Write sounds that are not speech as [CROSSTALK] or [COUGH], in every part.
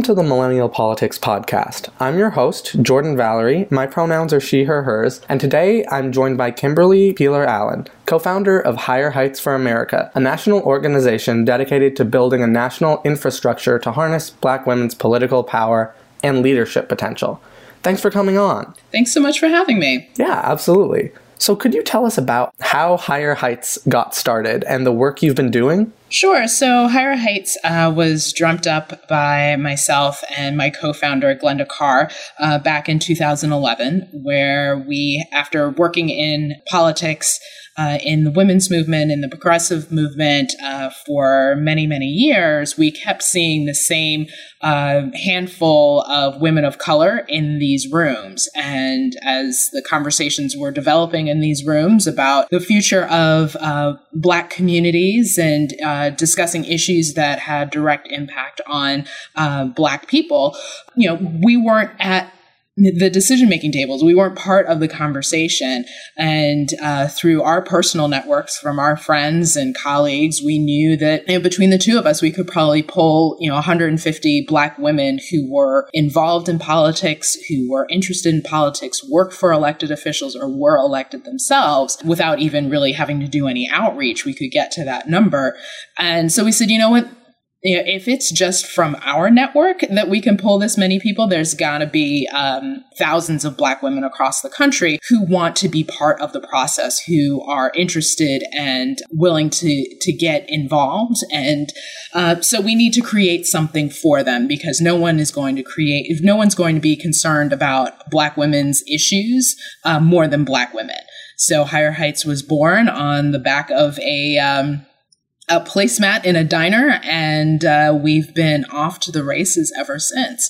Welcome to the Millennial Politics Podcast. I'm your host, Jordan Valerie. My pronouns are she, her, hers, and today I'm joined by Kimberly Peeler Allen, co founder of Higher Heights for America, a national organization dedicated to building a national infrastructure to harness black women's political power and leadership potential. Thanks for coming on. Thanks so much for having me. Yeah, absolutely. So, could you tell us about how Higher Heights got started and the work you've been doing? Sure. So, Higher Heights uh, was dreamt up by myself and my co founder, Glynda Carr, uh, back in 2011, where we, after working in politics, uh, in the women's movement, in the progressive movement uh, for many, many years, we kept seeing the same uh, handful of women of color in these rooms. And as the conversations were developing in these rooms about the future of uh, Black communities and uh, discussing issues that had direct impact on uh, Black people, you know, we weren't at the decision making tables. We weren't part of the conversation. And uh, through our personal networks from our friends and colleagues, we knew that you know, between the two of us, we could probably pull, you know, 150 Black women who were involved in politics, who were interested in politics, worked for elected officials, or were elected themselves without even really having to do any outreach. We could get to that number. And so we said, you know what? If it's just from our network that we can pull this many people, there's got to be um, thousands of Black women across the country who want to be part of the process, who are interested and willing to to get involved. And uh, so we need to create something for them because no one is going to create if no one's going to be concerned about Black women's issues uh, more than Black women. So Higher Heights was born on the back of a um, a placemat in a diner, and uh, we've been off to the races ever since.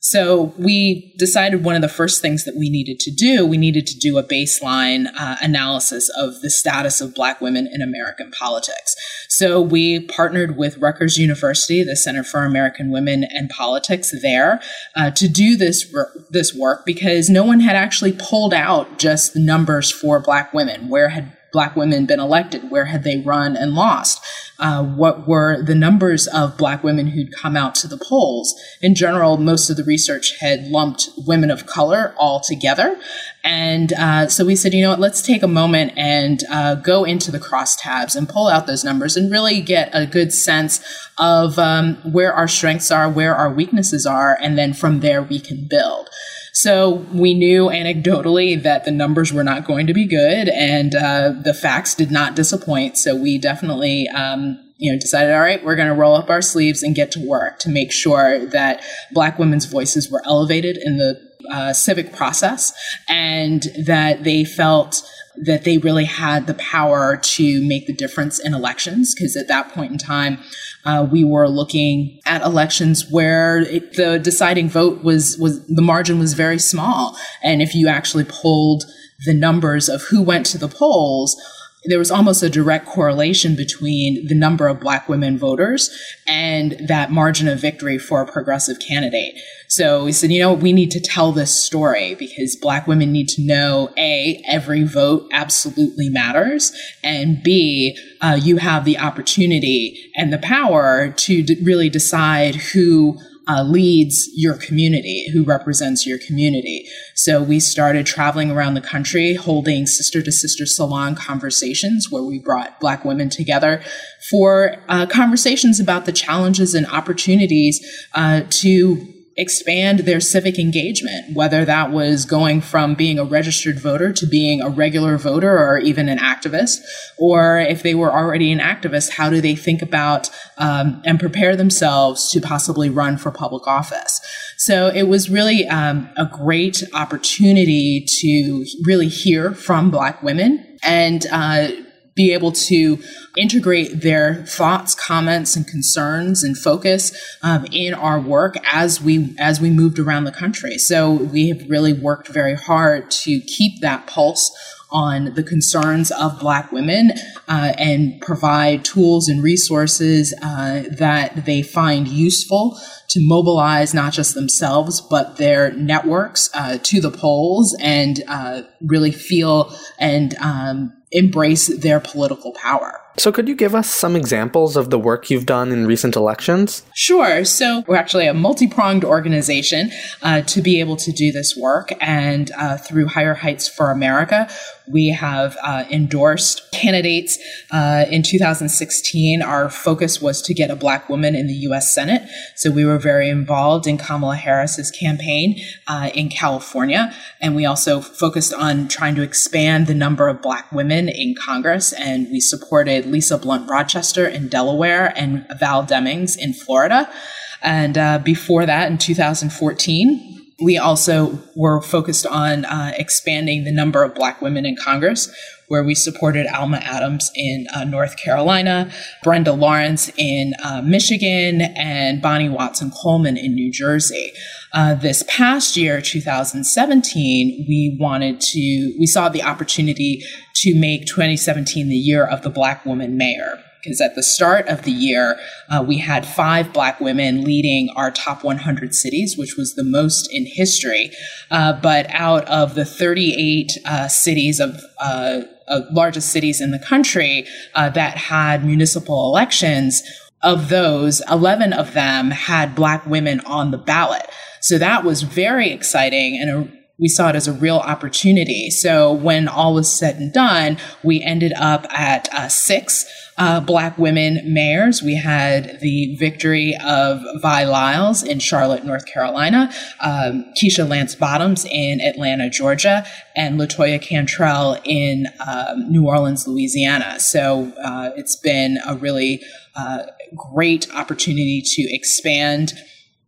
So we decided one of the first things that we needed to do, we needed to do a baseline uh, analysis of the status of Black women in American politics. So we partnered with Rutgers University, the Center for American Women and Politics there, uh, to do this this work because no one had actually pulled out just the numbers for Black women. Where had black women been elected? Where had they run and lost? Uh, what were the numbers of black women who'd come out to the polls? In general, most of the research had lumped women of color all together. And uh, so we said, you know what, let's take a moment and uh, go into the crosstabs and pull out those numbers and really get a good sense of um, where our strengths are, where our weaknesses are, and then from there we can build. So we knew anecdotally that the numbers were not going to be good, and uh, the facts did not disappoint. So we definitely. Um, you know, decided, all right, we're going to roll up our sleeves and get to work to make sure that Black women's voices were elevated in the uh, civic process and that they felt that they really had the power to make the difference in elections. Because at that point in time, uh, we were looking at elections where it, the deciding vote was was the margin was very small, and if you actually pulled the numbers of who went to the polls there was almost a direct correlation between the number of black women voters and that margin of victory for a progressive candidate. So we said, you know, we need to tell this story because black women need to know A, every vote absolutely matters, and B, uh, you have the opportunity and the power to d- really decide who uh, leads your community, who represents your community. So we started traveling around the country, holding sister to sister salon conversations where we brought Black women together for uh, conversations about the challenges and opportunities uh, to expand their civic engagement, whether that was going from being a registered voter to being a regular voter or even an activist, or if they were already an activist, how do they think about um, and prepare themselves to possibly run for public office? So it was really um, a great opportunity to really hear from Black women and uh, be able to integrate their thoughts, comments, and concerns and focus um, in our work as we as we moved around the country. So we have really worked very hard to keep that pulse on the concerns of Black women uh, and provide tools and resources uh, that they find useful to mobilize not just themselves but their networks uh, to the polls and uh, really feel and um, embrace their political power. So, could you give us some examples of the work you've done in recent elections? Sure. So, we're actually a multi pronged organization uh, to be able to do this work. And uh, through Higher Heights for America, we have uh, endorsed candidates. Uh, in 2016, our focus was to get a Black woman in the U.S. Senate. So, we were very involved in Kamala Harris's campaign uh, in California. And we also focused on trying to expand the number of Black women in Congress. And we supported Lisa Blunt Rochester in Delaware and Val Demings in Florida. And uh, before that, in 2014, we also were focused on uh, expanding the number of Black women in Congress, where we supported Alma Adams in uh, North Carolina, Brenda Lawrence in uh, Michigan, and Bonnie Watson Coleman in New Jersey. Uh, this past year, 2017, we wanted to, we saw the opportunity to make 2017 the year of the Black woman mayor because at the start of the year, uh, we had five Black women leading our top 100 cities, which was the most in history. Uh, but out of the 38 uh, cities of uh, largest cities in the country uh, that had municipal elections, of those, 11 of them had Black women on the ballot. So that was very exciting and a we saw it as a real opportunity. So when all was said and done, we ended up at uh, six uh, Black women mayors. We had the victory of Vi Lyles in Charlotte, North Carolina, um, Keisha Lance Bottoms in Atlanta, Georgia, and LaToya Cantrell in um, New Orleans, Louisiana. So uh, it's been a really uh, great opportunity to expand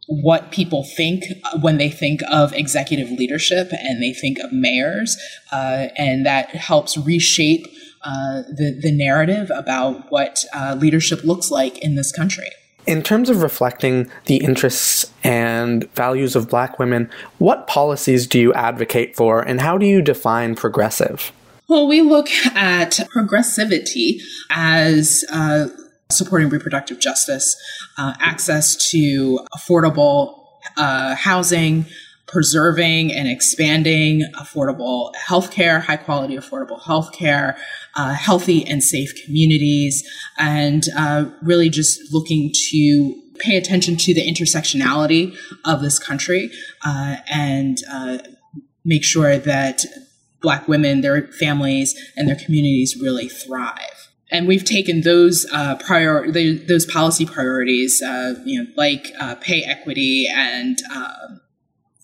what people think when they think of executive leadership and they think of mayors, uh, and that helps reshape uh, the the narrative about what uh, leadership looks like in this country. In terms of reflecting the interests and values of Black women, what policies do you advocate for, and how do you define progressive? Well, we look at progressivity as uh, supporting reproductive justice, uh, access to affordable uh, housing, preserving and expanding affordable healthcare, high quality affordable healthcare, uh, healthy and safe communities, and uh, really just looking to pay attention to the intersectionality of this country uh, and uh, make sure that Black women, their families, and their communities really thrive and we've taken those uh, prior those policy priorities, uh, you know, like uh, pay equity and um,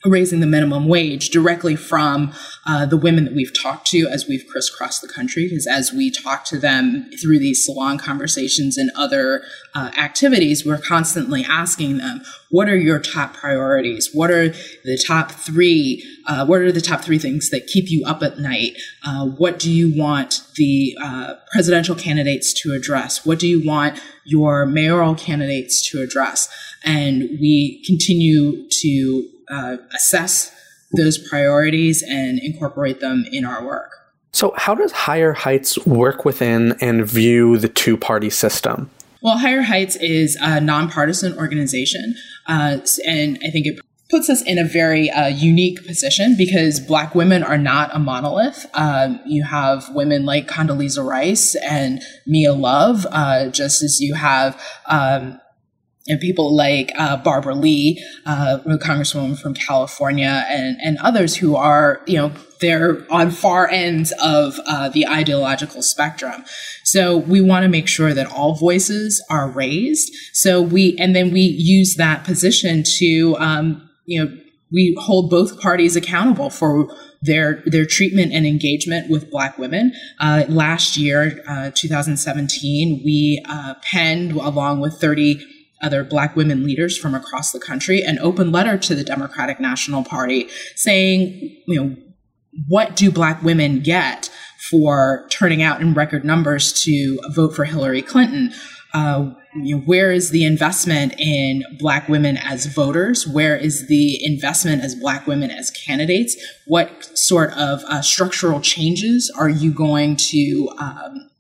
raising the minimum wage directly from uh, the women that we've talked to as we've crisscrossed the country. Because as we talk to them through these salon conversations and other uh, activities, we're constantly asking them, what are your top priorities? What are the top three? Uh, what are the top three things that keep you up at night? Uh, what do you want the uh, presidential candidates to address? What do you want your mayoral candidates to address? And we continue to uh, assess those priorities and incorporate them in our work. So, how does Higher Heights work within and view the two party system? Well, Higher Heights is a nonpartisan organization, uh, and I think it puts us in a very uh, unique position because Black women are not a monolith. Um, you have women like Condoleezza Rice and Mia Love, uh, just as you have um, and people like uh, Barbara Lee, uh, Congresswoman from California, and and others who are you know they're on far ends of uh, the ideological spectrum. So we want to make sure that all voices are raised. So we and then we use that position to um, you know we hold both parties accountable for their their treatment and engagement with Black women. Uh, last year, uh, 2017, we uh, penned along with 30 other Black women leaders from across the country an open letter to the Democratic National Party saying, you know, what do Black women get for turning out in record numbers to vote for Hillary Clinton? Uh, you know, where is the investment in Black women as voters? Where is the investment as Black women as candidates? What sort of uh, structural changes are you going to um,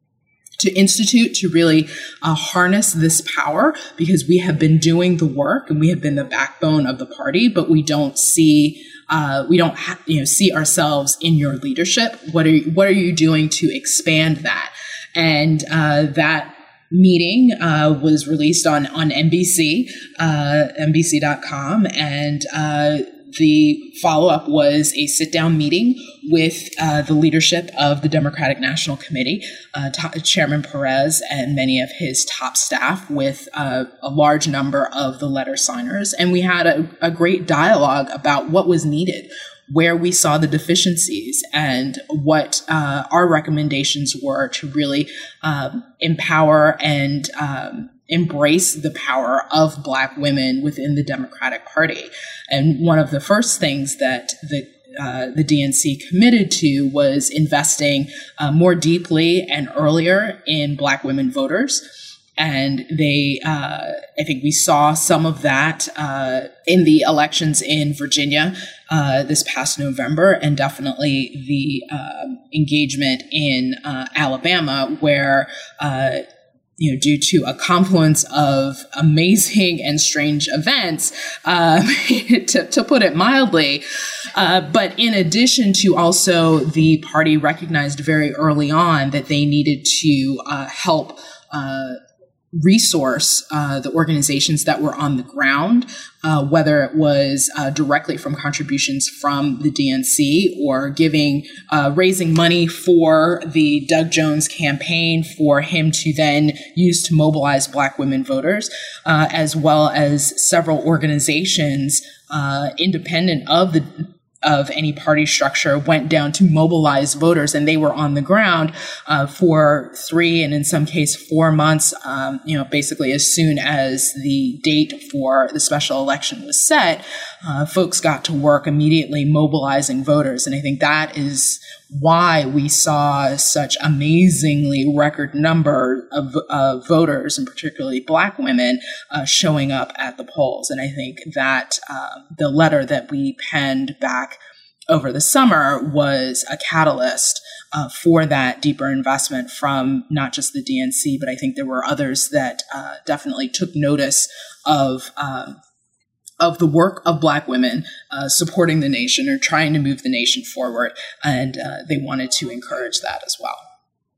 to institute to really uh, harness this power because we have been doing the work and we have been the backbone of the party, but we don't see uh, we don't ha- you know see ourselves in your leadership. What are you, what are you doing to expand that? And uh, that meeting uh, was released on on NBC, uh, NBC.com, and uh, the follow up was a sit down meeting with uh, the leadership of the Democratic National Committee, uh, t- Chairman Perez, and many of his top staff, with uh, a large number of the letter signers. And we had a, a great dialogue about what was needed where we saw the deficiencies and what uh, our recommendations were to really um, empower and um, embrace the power of Black women within the Democratic Party. And one of the first things that the uh, the DNC committed to was investing uh, more deeply and earlier in Black women voters. And they, uh, I think we saw some of that uh, in the elections in Virginia uh, this past November, and definitely the um, engagement in uh, Alabama, where you know, due to a confluence of amazing and strange events, uh, [LAUGHS] to, to, put it mildly. Uh, but in addition to also the party recognized very early on that they needed to uh, help uh, resource uh, the organizations that were on the ground, uh, whether it was uh, directly from contributions from the DNC or giving, uh, raising money for the Doug Jones campaign for him to then use to mobilize Black women voters, uh, as well as several organizations uh, independent of the of any party structure went down to mobilize voters, and they were on the ground uh, for three and in some case four months. Um, you know, basically as soon as the date for the special election was set, uh, folks got to work immediately mobilizing voters, and I think that is why we saw such amazingly record number of voters, and particularly Black women, uh, showing up at the polls. And I think that uh, the letter that we penned back over the summer was a catalyst uh, for that deeper investment from not just the DNC, but I think there were others that uh, definitely took notice of um, of the work of Black women uh, supporting the nation or trying to move the nation forward. And uh, they wanted to encourage that as well.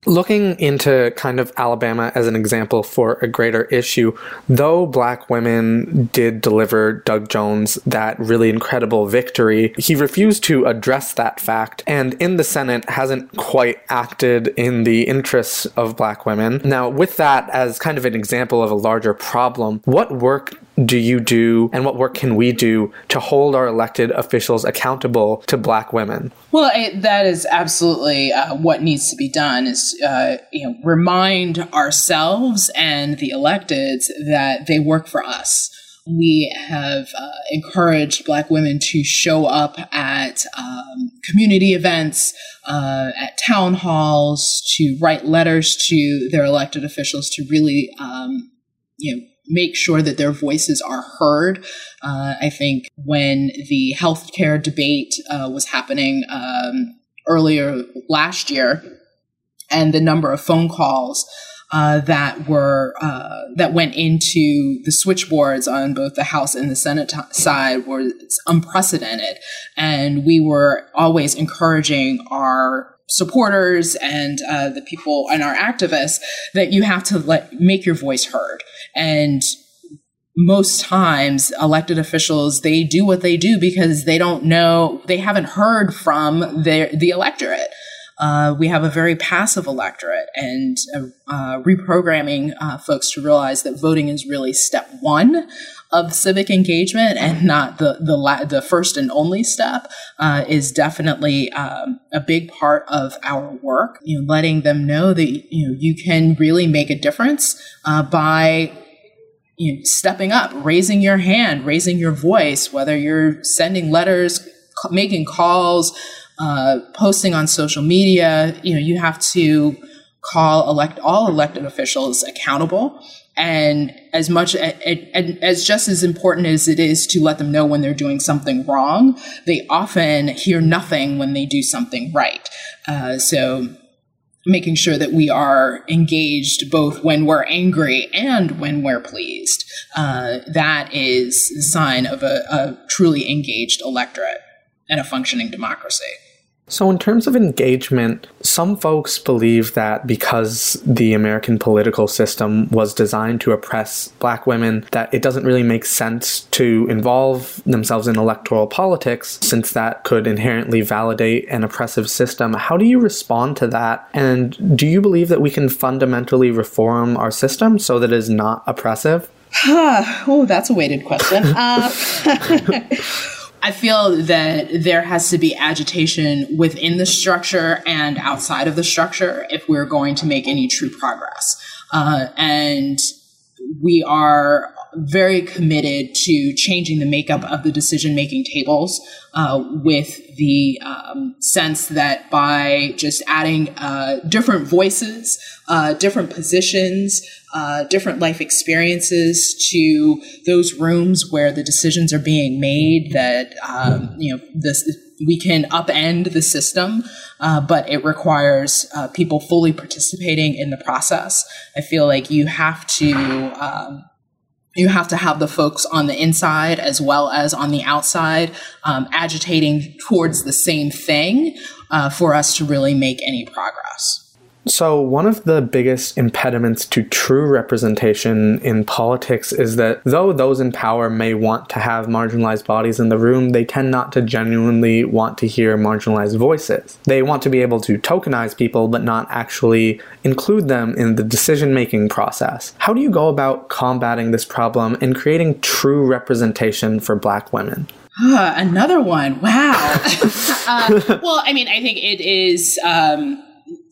Looking into kind of Alabama as an example for a greater issue, though black women did deliver Doug Jones that really incredible victory, he refused to address that fact and in the Senate hasn't quite acted in the interests of black women. Now, with that as kind of an example of a larger problem, what work do you do and what work can we do to hold our elected officials accountable to black women? Well it, that is absolutely uh, what needs to be done is uh, you know remind ourselves and the electeds that they work for us. We have uh, encouraged black women to show up at um, community events uh, at town halls to write letters to their elected officials to really um, you know make sure that their voices are heard. Uh, I think when the healthcare debate uh, was happening um, earlier last year, and the number of phone calls uh, that were uh, that went into the switchboards on both the House and the Senate t- side was unprecedented, and we were always encouraging our supporters and uh, the people and our activists that you have to let make your voice heard. And most times elected officials they do what they do because they don't know they haven't heard from their the electorate uh, we have a very passive electorate and uh, uh, reprogramming uh, folks to realize that voting is really step one of civic engagement and not the the, la- the first and only step uh, is definitely um, a big part of our work. You know, letting them know that you know you can really make a difference uh, by you know, stepping up, raising your hand, raising your voice, whether you're sending letters, making calls, uh, posting on social media. You know, you have to call elect all elected officials accountable and as much and as just as important as it is to let them know when they're doing something wrong they often hear nothing when they do something right uh, so making sure that we are engaged both when we're angry and when we're pleased uh, that is the sign of a, a truly engaged electorate and a functioning democracy So, in terms of engagement, some folks believe that because the American political system was designed to oppress black women, that it doesn't really make sense to involve themselves in electoral politics, since that could inherently validate an oppressive system. How do you respond to that? And do you believe that we can fundamentally reform our system so that it is not oppressive? oh, that's a weighted question. Uh, [LAUGHS] [LAUGHS] I feel that there has to be agitation within the structure and outside of the structure if we're going to make any true progress. Uh, and we are very committed to changing the makeup of the decision making tables uh, with the um, sense that by just adding uh, different voices, uh, different positions, uh, different life experiences to those rooms where the decisions are being made, that um, you know this we can upend the system, uh, but it requires uh, people fully participating in the process. I feel like you have to. Um, you have to have the folks on the inside as well as on the outside um, agitating towards the same thing uh, for us to really make any progress. So, one of the biggest impediments to true representation in politics is that though those in power may want to have marginalized bodies in the room, they tend not to genuinely want to hear marginalized voices. They want to be able to tokenize people, but not actually include them in the decision making process. How do you go about combating this problem and creating true representation for Black women? Uh, another one. Wow. [LAUGHS] [LAUGHS] uh, well, I mean, I think it is. Um,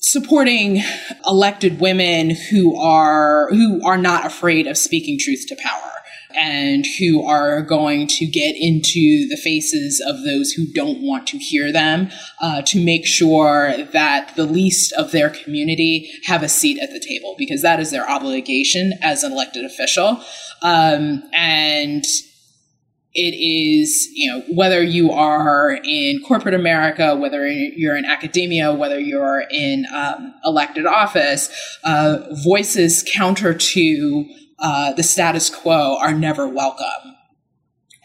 supporting elected women who are who are not afraid of speaking truth to power and who are going to get into the faces of those who don't want to hear them uh, to make sure that the least of their community have a seat at the table because that is their obligation as an elected official. Um, and it is, you know, whether you are in corporate America, whether you're in academia, whether you're in um, elected office, uh, voices counter to uh, the status quo are never welcome.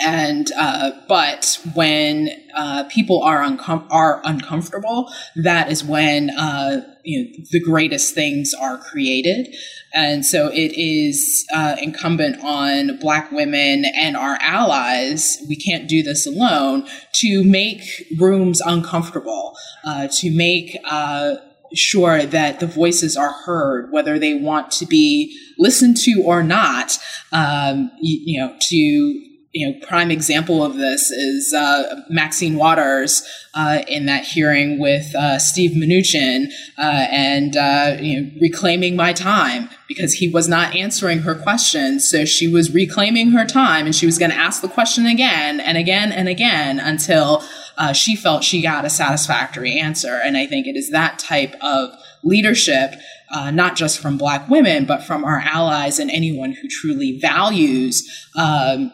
And uh, but when uh, people are uncom- are uncomfortable, that is when uh, you know the greatest things are created. And so it is uh, incumbent on Black women and our allies, we can't do this alone, to make rooms uncomfortable, uh, to make uh, sure that the voices are heard, whether they want to be listened to or not, um, you, you know, to you know, prime example of this is uh, Maxine Waters uh, in that hearing with uh, Steve Mnuchin uh, and uh, you know, reclaiming my time because he was not answering her questions. So she was reclaiming her time and she was going to ask the question again and again and again until uh, she felt she got a satisfactory answer. And I think it is that type of leadership uh, not just from Black women, but from our allies and anyone who truly values um,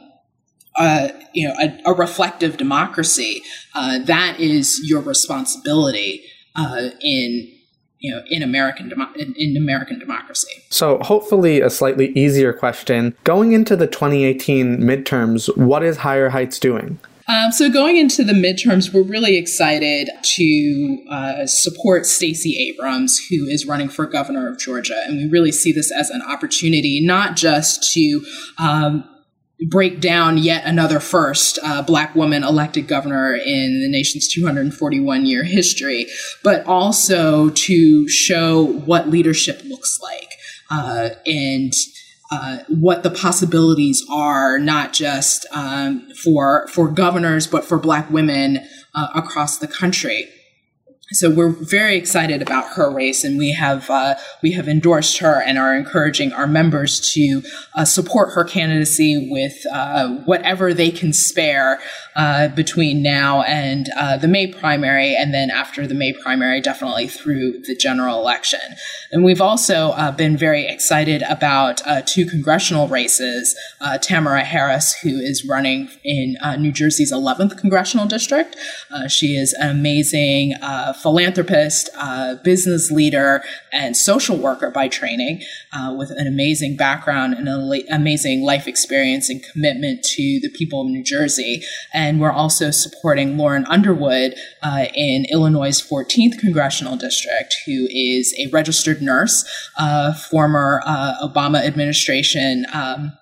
uh, you know, a, a, reflective democracy, uh, that is your responsibility uh, in you know in American demo- in, in, American democracy. So hopefully a slightly easier question. Going into the 2018 midterms, what is Higher Heights doing? Um, so going into the midterms, we're really excited to uh, support Stacey Abrams, who is running for governor of Georgia, and we really see this as an opportunity not just to um, break down yet another first uh, black woman elected governor in the nation's 241 year history, but also to show what leadership looks like uh, and uh, what the possibilities are, not just um, for for governors, but for Black women uh, across the country so we're very excited about her race, and we have uh, we have endorsed her and are encouraging our members to uh, support her candidacy with uh, whatever they can spare uh, between now and uh, the May primary, and then after the May primary, definitely through the general election. And we've also uh, been very excited about two congressional races: Tamara Harris, who is running in New Jersey's 11th congressional district. she is an amazing philanthropist, uh, business leader, and social worker by training, uh, with an amazing background and an amazing life experience and commitment to the people of New Jersey. And we're also supporting Lauren Underwood uh, in Illinois' 14th congressional district, who is a registered nurse, former Obama administration. Um,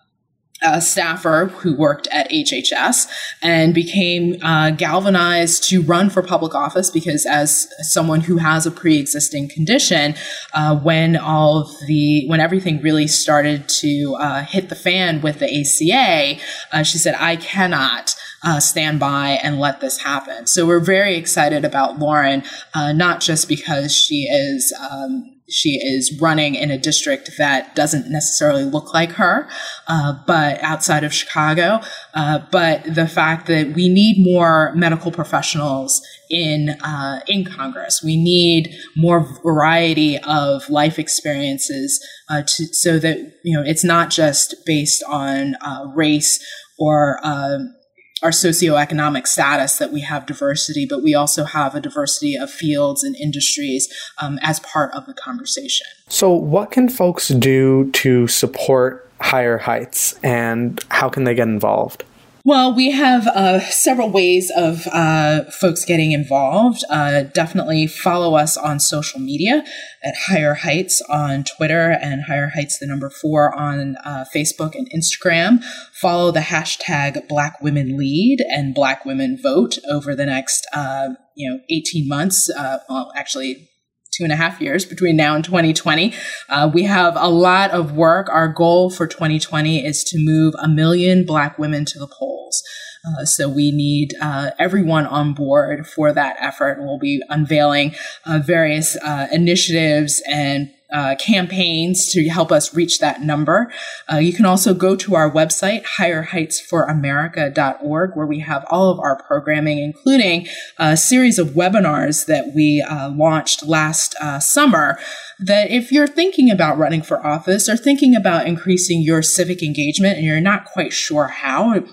a staffer who worked at HHS and became uh, galvanized to run for public office because, as someone who has a pre-existing condition, uh, when all the when everything really started to uh, hit the fan with the ACA, uh, she said, "I cannot." Uh, stand by and let this happen. So we're very excited about Lauren, uh, not just because she is um, she is running in a district that doesn't necessarily look like her, uh, but outside of Chicago. Uh, but the fact that we need more medical professionals in uh, in Congress, we need more variety of life experiences uh, to, so that you know it's not just based on uh, race or um, our socioeconomic status that we have diversity, but we also have a diversity of fields and industries um, as part of the conversation. So, what can folks do to support Higher Heights and how can they get involved? Well, we have uh, several ways of uh, folks getting involved. Uh, definitely follow us on social media at Higher Heights on Twitter and Higher Heights, the number four on uh, Facebook and Instagram. Follow the hashtag Black Women Lead and Black Women Vote over the next, uh, you know, 18 months. Uh, well, actually, two and a half years between now and 2020. Uh, we have a lot of work. Our goal for 2020 is to move a million Black women to the polls. Uh, so we need uh, everyone on board for that effort. We'll be unveiling uh, various uh, initiatives and uh, campaigns to help us reach that number. Uh, you can also go to our website, higherheightsforamerica.org, where we have all of our programming, including a series of webinars that we uh, launched last uh, summer. That if you're thinking about running for office or thinking about increasing your civic engagement and you're not quite sure how,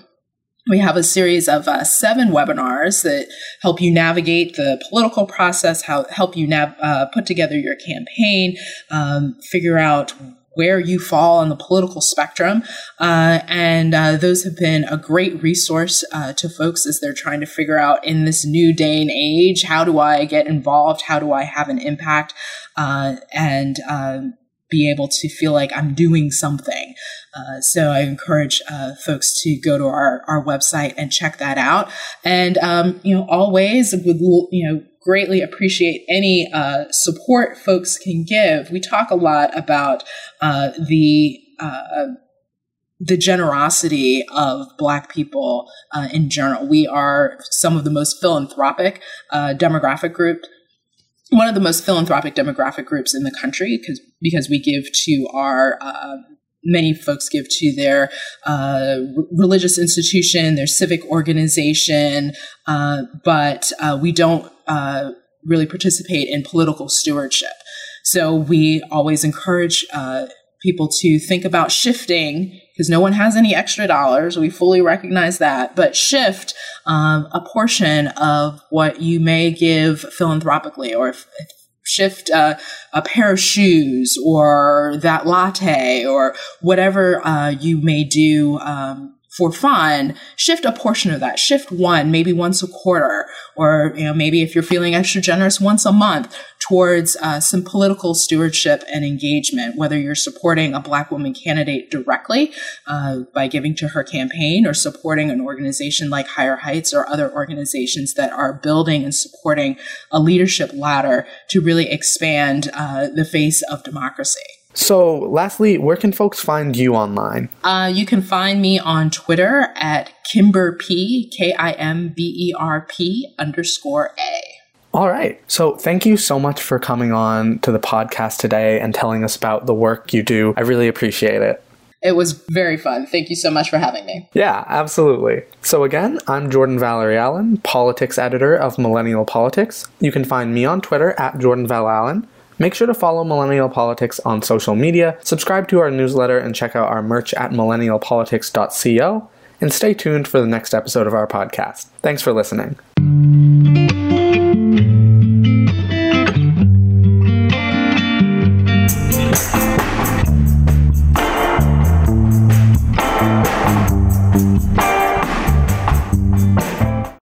we have a series of uh, seven webinars that help you navigate the political process, how help you nav- uh, put together your campaign, um, figure out where you fall on the political spectrum. Uh, and uh, those have been a great resource uh, to folks as they're trying to figure out in this new day and age how do I get involved? How do I have an impact? Uh, and um, be able to feel like I'm doing something. Uh, so I encourage uh, folks to go to our, our website and check that out. And, um, you know, always would, you know, greatly appreciate any uh, support folks can give. We talk a lot about uh, the, uh, the generosity of Black people uh, in general. We are some of the most philanthropic demographic group one of the most philanthropic demographic groups in the country because because we give to our uh, many folks give to their uh, religious institution, their civic organization, uh, but uh, we don't uh, really participate in political stewardship. So we always encourage uh, people to think about shifting because no one has any extra dollars. We fully recognize that, but shift um, a portion of what you may give philanthropically or if, if shift a pair of shoes or that latte or whatever uh, you may do um, for fun, shift a portion of that. Shift one, maybe once a quarter, or you know, maybe if you're feeling extra generous, once a month towards uh, some political stewardship and engagement. Whether you're supporting a Black woman candidate directly uh, by giving to her campaign, or supporting an organization like Higher Heights or other organizations that are building and supporting a leadership ladder to really expand uh, the face of democracy. So, lastly, where can folks find you online? Uh, you can find me on Twitter at Kimber P, K I M B E R P underscore A. All right. So, thank you so much for coming on to the podcast today and telling us about the work you do. I really appreciate it. It was very fun. Thank you so much for having me. Yeah, absolutely. So, again, I'm Jordan Valerie Allen, politics editor of Millennial Politics. You can find me on Twitter at Jordan Val Allen. Make sure to follow Millennial Politics on social media, subscribe to our newsletter, and check out our merch at millennialpolitics.co. And stay tuned for the next episode of our podcast. Thanks for listening.